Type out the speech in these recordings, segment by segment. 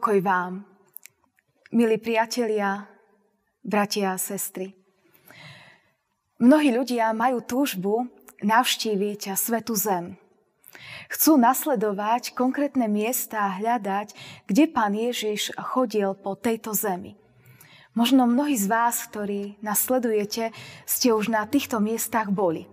Pokoj vám, milí priatelia, bratia a sestry. Mnohí ľudia majú túžbu navštíviť Svetu Zem. Chcú nasledovať konkrétne miesta a hľadať, kde pán Ježiš chodil po tejto zemi. Možno mnohí z vás, ktorí nasledujete, ste už na týchto miestach boli.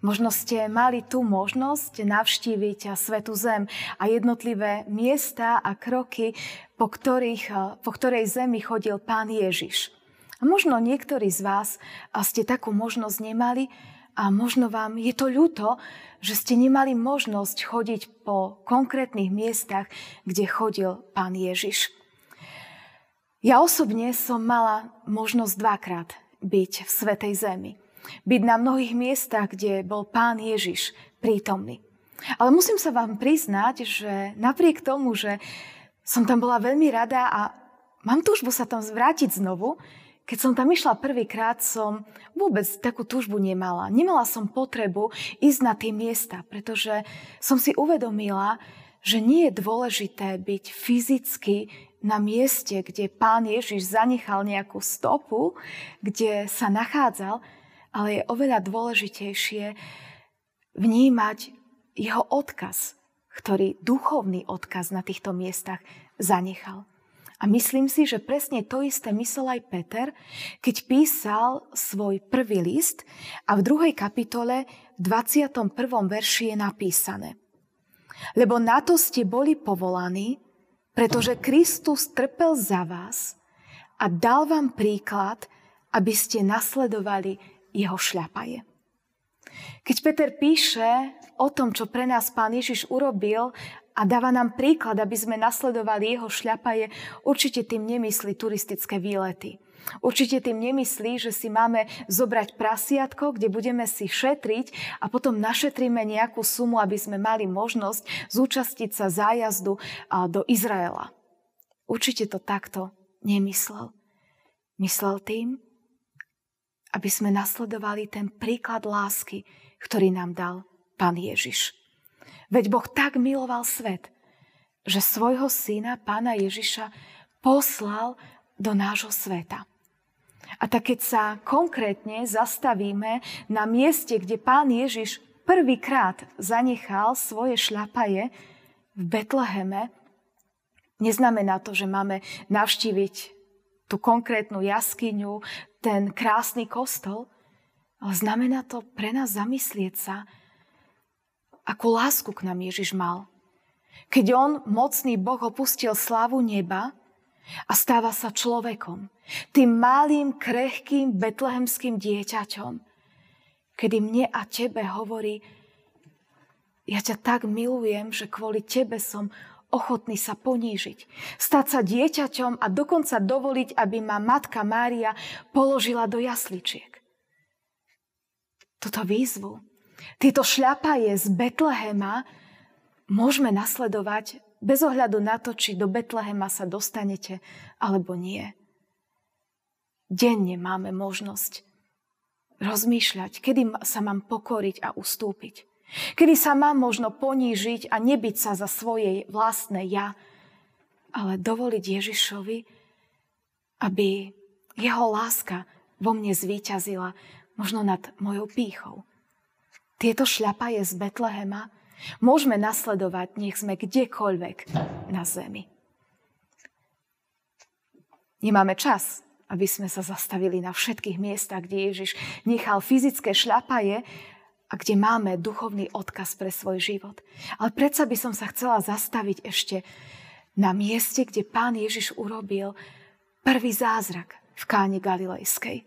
Možno ste mali tú možnosť navštíviť Svetu Zem a jednotlivé miesta a kroky, po, ktorých, po ktorej zemi chodil Pán Ježiš. A možno niektorí z vás ste takú možnosť nemali a možno vám je to ľúto, že ste nemali možnosť chodiť po konkrétnych miestach, kde chodil Pán Ježiš. Ja osobne som mala možnosť dvakrát byť v Svetej Zemi byť na mnohých miestach, kde bol Pán Ježiš prítomný. Ale musím sa vám priznať, že napriek tomu, že som tam bola veľmi rada a mám túžbu sa tam zvrátiť znovu, keď som tam išla prvýkrát, som vôbec takú túžbu nemala. Nemala som potrebu ísť na tie miesta, pretože som si uvedomila, že nie je dôležité byť fyzicky na mieste, kde pán Ježiš zanechal nejakú stopu, kde sa nachádzal, ale je oveľa dôležitejšie vnímať jeho odkaz, ktorý duchovný odkaz na týchto miestach zanechal. A myslím si, že presne to isté myslel aj Peter, keď písal svoj prvý list a v druhej kapitole v 21. verši je napísané. Lebo na to ste boli povolaní, pretože Kristus trpel za vás a dal vám príklad, aby ste nasledovali jeho šľapaje. Keď Peter píše o tom, čo pre nás pán Ježiš urobil a dáva nám príklad, aby sme nasledovali jeho šľapaje, určite tým nemyslí turistické výlety. Určite tým nemyslí, že si máme zobrať prasiatko, kde budeme si šetriť a potom našetríme nejakú sumu, aby sme mali možnosť zúčastiť sa zájazdu do Izraela. Určite to takto nemyslel. Myslel tým, aby sme nasledovali ten príklad lásky, ktorý nám dal Pán Ježiš. Veď Boh tak miloval svet, že svojho syna, Pána Ježiša, poslal do nášho sveta. A tak keď sa konkrétne zastavíme na mieste, kde Pán Ježiš prvýkrát zanechal svoje šľapaje v Betleheme, neznamená to, že máme navštíviť tú konkrétnu jaskyňu, ten krásny kostol, ale znamená to pre nás zamyslieť sa, akú lásku k nám Ježiš mal. Keď on, mocný Boh, opustil slávu neba a stáva sa človekom, tým malým, krehkým, betlehemským dieťaťom, kedy mne a tebe hovorí, ja ťa tak milujem, že kvôli tebe som ochotný sa ponížiť, stať sa dieťaťom a dokonca dovoliť, aby ma matka Mária položila do jasličiek. Toto výzvu, tieto šľapaje z Betlehema môžeme nasledovať bez ohľadu na to, či do Betlehema sa dostanete alebo nie. Denne máme možnosť rozmýšľať, kedy sa mám pokoriť a ustúpiť. Kedy sa mám možno ponížiť a nebyť sa za svojej vlastné ja, ale dovoliť Ježišovi, aby jeho láska vo mne zvíťazila možno nad mojou pýchou. Tieto šľapaje z Betlehema môžeme nasledovať, nech sme kdekoľvek na zemi. Nemáme čas, aby sme sa zastavili na všetkých miestach, kde Ježiš nechal fyzické šľapaje, a kde máme duchovný odkaz pre svoj život. Ale predsa by som sa chcela zastaviť ešte na mieste, kde pán Ježiš urobil prvý zázrak v káne Galilejskej.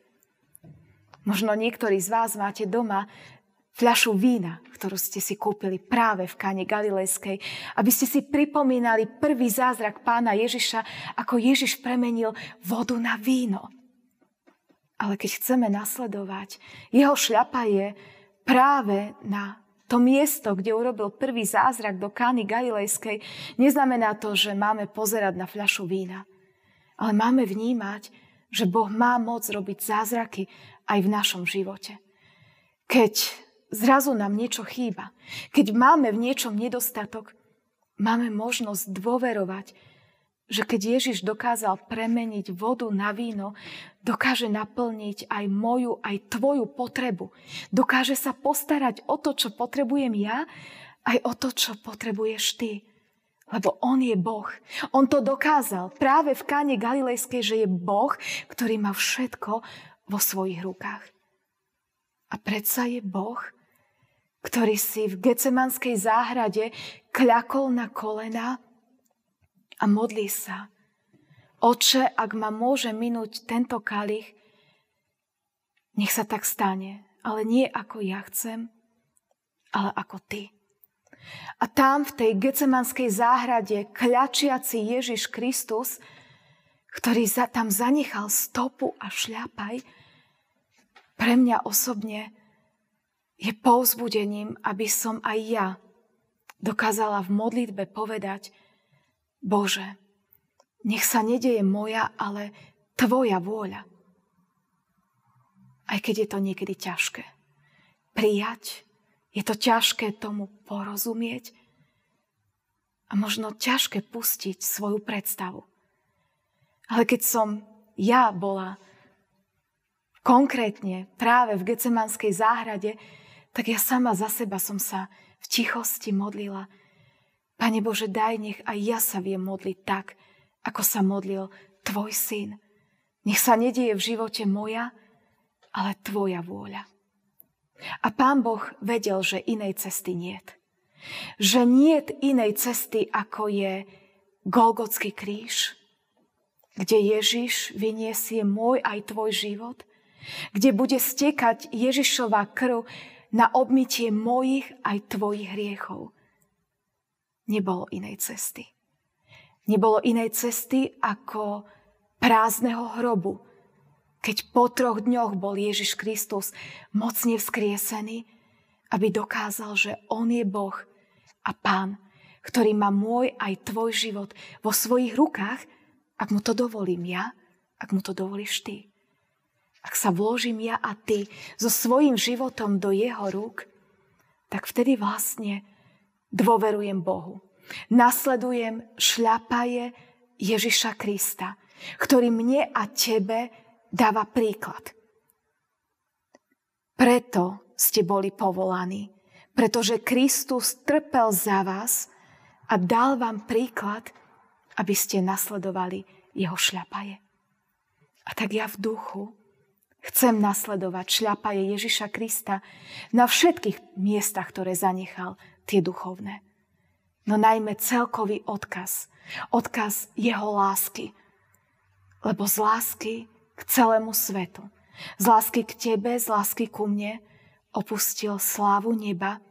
Možno niektorí z vás máte doma fľašu vína, ktorú ste si kúpili práve v káne Galilejskej, aby ste si pripomínali prvý zázrak pána Ježiša, ako Ježiš premenil vodu na víno. Ale keď chceme nasledovať, jeho šľapa je práve na to miesto, kde urobil prvý zázrak do Kány Galilejskej, neznamená to, že máme pozerať na fľašu vína. Ale máme vnímať, že Boh má moc robiť zázraky aj v našom živote. Keď zrazu nám niečo chýba, keď máme v niečom nedostatok, máme možnosť dôverovať, že keď Ježiš dokázal premeniť vodu na víno, dokáže naplniť aj moju, aj tvoju potrebu. Dokáže sa postarať o to, čo potrebujem ja, aj o to, čo potrebuješ ty. Lebo On je Boh. On to dokázal práve v káne Galilejskej, že je Boh, ktorý má všetko vo svojich rukách. A predsa je Boh, ktorý si v Gecemanskej záhrade kľakol na kolena a modlí sa. Oče, ak ma môže minúť tento kalich, nech sa tak stane, ale nie ako ja chcem, ale ako ty. A tam v tej gecemanskej záhrade kľačiaci Ježiš Kristus, ktorý za, tam zanechal stopu a šľapaj, pre mňa osobne je povzbudením, aby som aj ja dokázala v modlitbe povedať, Bože, nech sa nedeje moja, ale Tvoja vôľa. Aj keď je to niekedy ťažké. Prijať, je to ťažké tomu porozumieť a možno ťažké pustiť svoju predstavu. Ale keď som ja bola konkrétne práve v Gecemanskej záhrade, tak ja sama za seba som sa v tichosti modlila – Pane Bože, daj, nech aj ja sa viem modliť tak, ako sa modlil Tvoj syn. Nech sa nedieje v živote moja, ale Tvoja vôľa. A Pán Boh vedel, že inej cesty niet. Že niet inej cesty, ako je Golgotský kríž, kde Ježiš vyniesie môj aj tvoj život, kde bude stekať Ježišová krv na obmytie mojich aj tvojich hriechov nebolo inej cesty. Nebolo inej cesty ako prázdneho hrobu, keď po troch dňoch bol Ježiš Kristus mocne vzkriesený, aby dokázal, že On je Boh a Pán, ktorý má môj aj tvoj život vo svojich rukách, ak mu to dovolím ja, ak mu to dovolíš ty. Ak sa vložím ja a ty so svojím životom do jeho rúk, tak vtedy vlastne dôverujem Bohu. Nasledujem šľapaje Ježiša Krista, ktorý mne a tebe dáva príklad. Preto ste boli povolaní, pretože Kristus trpel za vás a dal vám príklad, aby ste nasledovali jeho šľapaje. A tak ja v duchu chcem nasledovať šľapaje Ježiša Krista na všetkých miestach, ktoré zanechal tie duchovné. No najmä celkový odkaz. Odkaz jeho lásky. Lebo z lásky k celému svetu. Z lásky k tebe, z lásky ku mne opustil slávu neba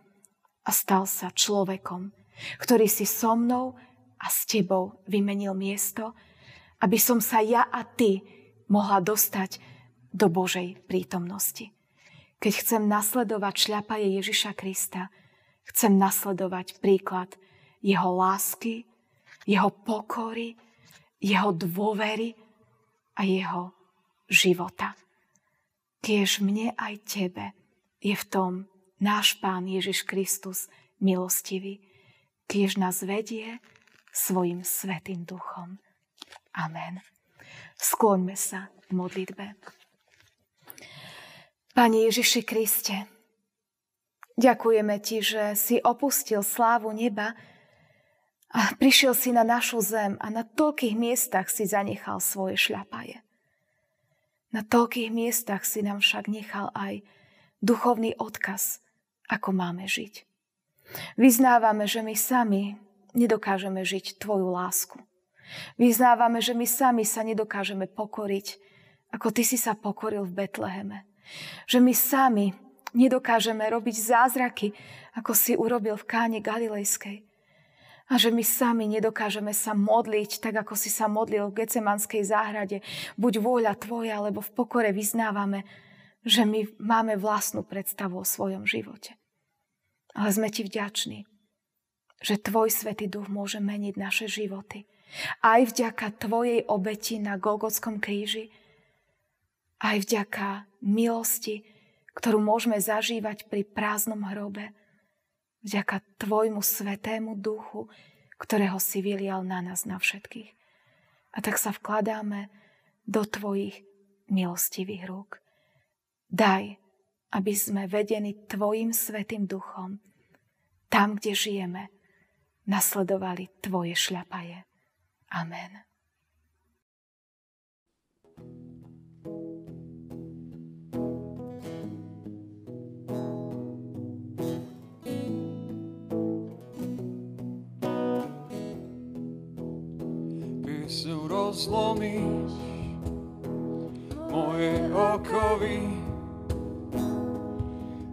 a stal sa človekom, ktorý si so mnou a s tebou vymenil miesto, aby som sa ja a ty mohla dostať do Božej prítomnosti. Keď chcem nasledovať šľapaje Ježiša Krista, Chcem nasledovať príklad jeho lásky, jeho pokory, jeho dôvery a jeho života. Kiež mne aj tebe je v tom náš Pán Ježiš Kristus milostivý, kiež nás vedie svojim svetým duchom. Amen. Skloňme sa v modlitbe. Pane Ježiši Kriste, Ďakujeme Ti, že si opustil slávu neba a prišiel si na našu zem a na toľkých miestach si zanechal svoje šľapaje. Na toľkých miestach si nám však nechal aj duchovný odkaz, ako máme žiť. Vyznávame, že my sami nedokážeme žiť Tvoju lásku. Vyznávame, že my sami sa nedokážeme pokoriť, ako Ty si sa pokoril v Betleheme. Že my sami nedokážeme robiť zázraky, ako si urobil v káne Galilejskej. A že my sami nedokážeme sa modliť, tak ako si sa modlil v Gecemanskej záhrade. Buď vôľa tvoja, lebo v pokore vyznávame, že my máme vlastnú predstavu o svojom živote. Ale sme ti vďační, že tvoj Svetý Duch môže meniť naše životy. Aj vďaka tvojej obeti na Golgotskom kríži, aj vďaka milosti, ktorú môžeme zažívať pri prázdnom hrobe, vďaka Tvojmu svetému duchu, ktorého si vylial na nás, na všetkých. A tak sa vkladáme do Tvojich milostivých rúk. Daj, aby sme vedení Tvojim Svetým Duchom, tam, kde žijeme, nasledovali Tvoje šľapaje. Amen. Rozlomíš moje okovy,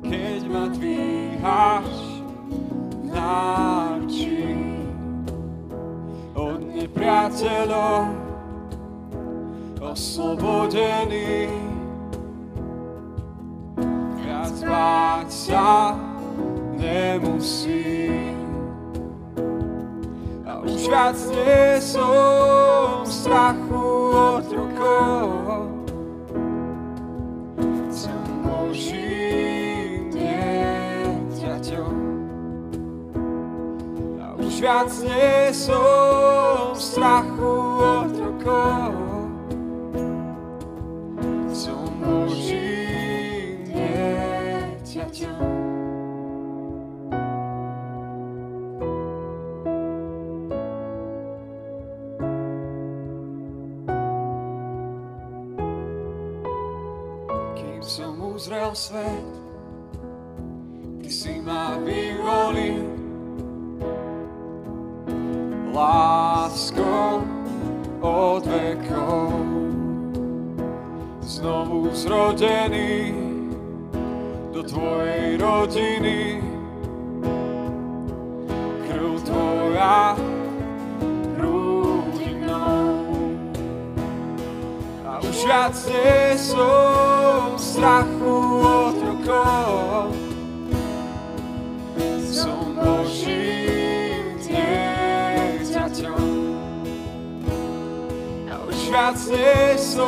keď ma dvíhaš v náči od nepriateľov oslobodený. Viac báť sa nemusím už viac nie som strachu od rukov. Som Božím dieťaťom a už viac nie som láskou od vekov. Znovu zrodený do Tvojej rodiny. Krv Tvoja prúdi mnou. A už viac nie som strachu od kāds nesu,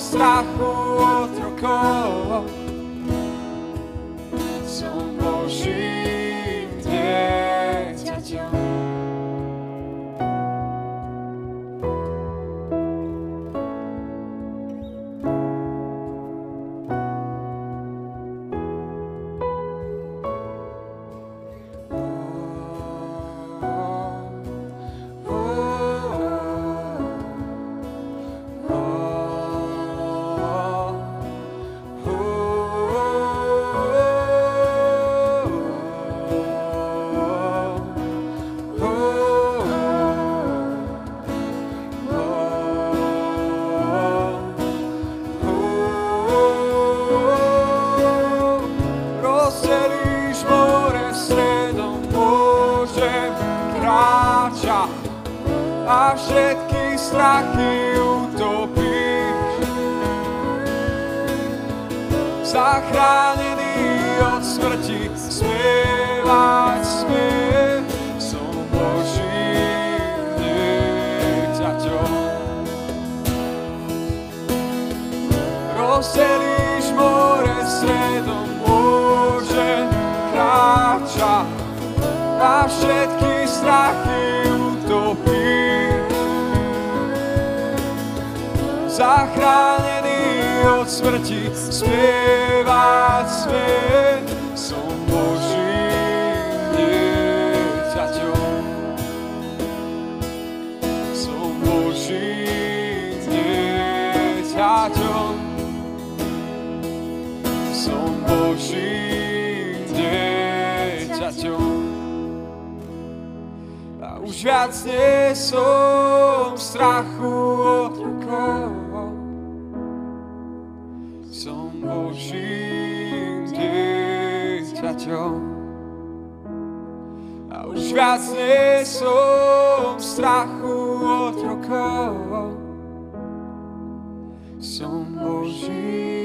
starp otru kolu. A všetky strachy utopíš. Zachránený od smrti, spievať smie, som Božím dieťaťom. Rozdelíš more stredom, môžem kráčať a všetky strachy Zachránený od smrti, spievať smie, som Božím dieťaťom. Som Božím dieťaťom. Som Božím dieťaťom. A už viac nie som strachu od rukov. Božím dieťaťom. A už viac nie som v strachu od rokov. Som Božím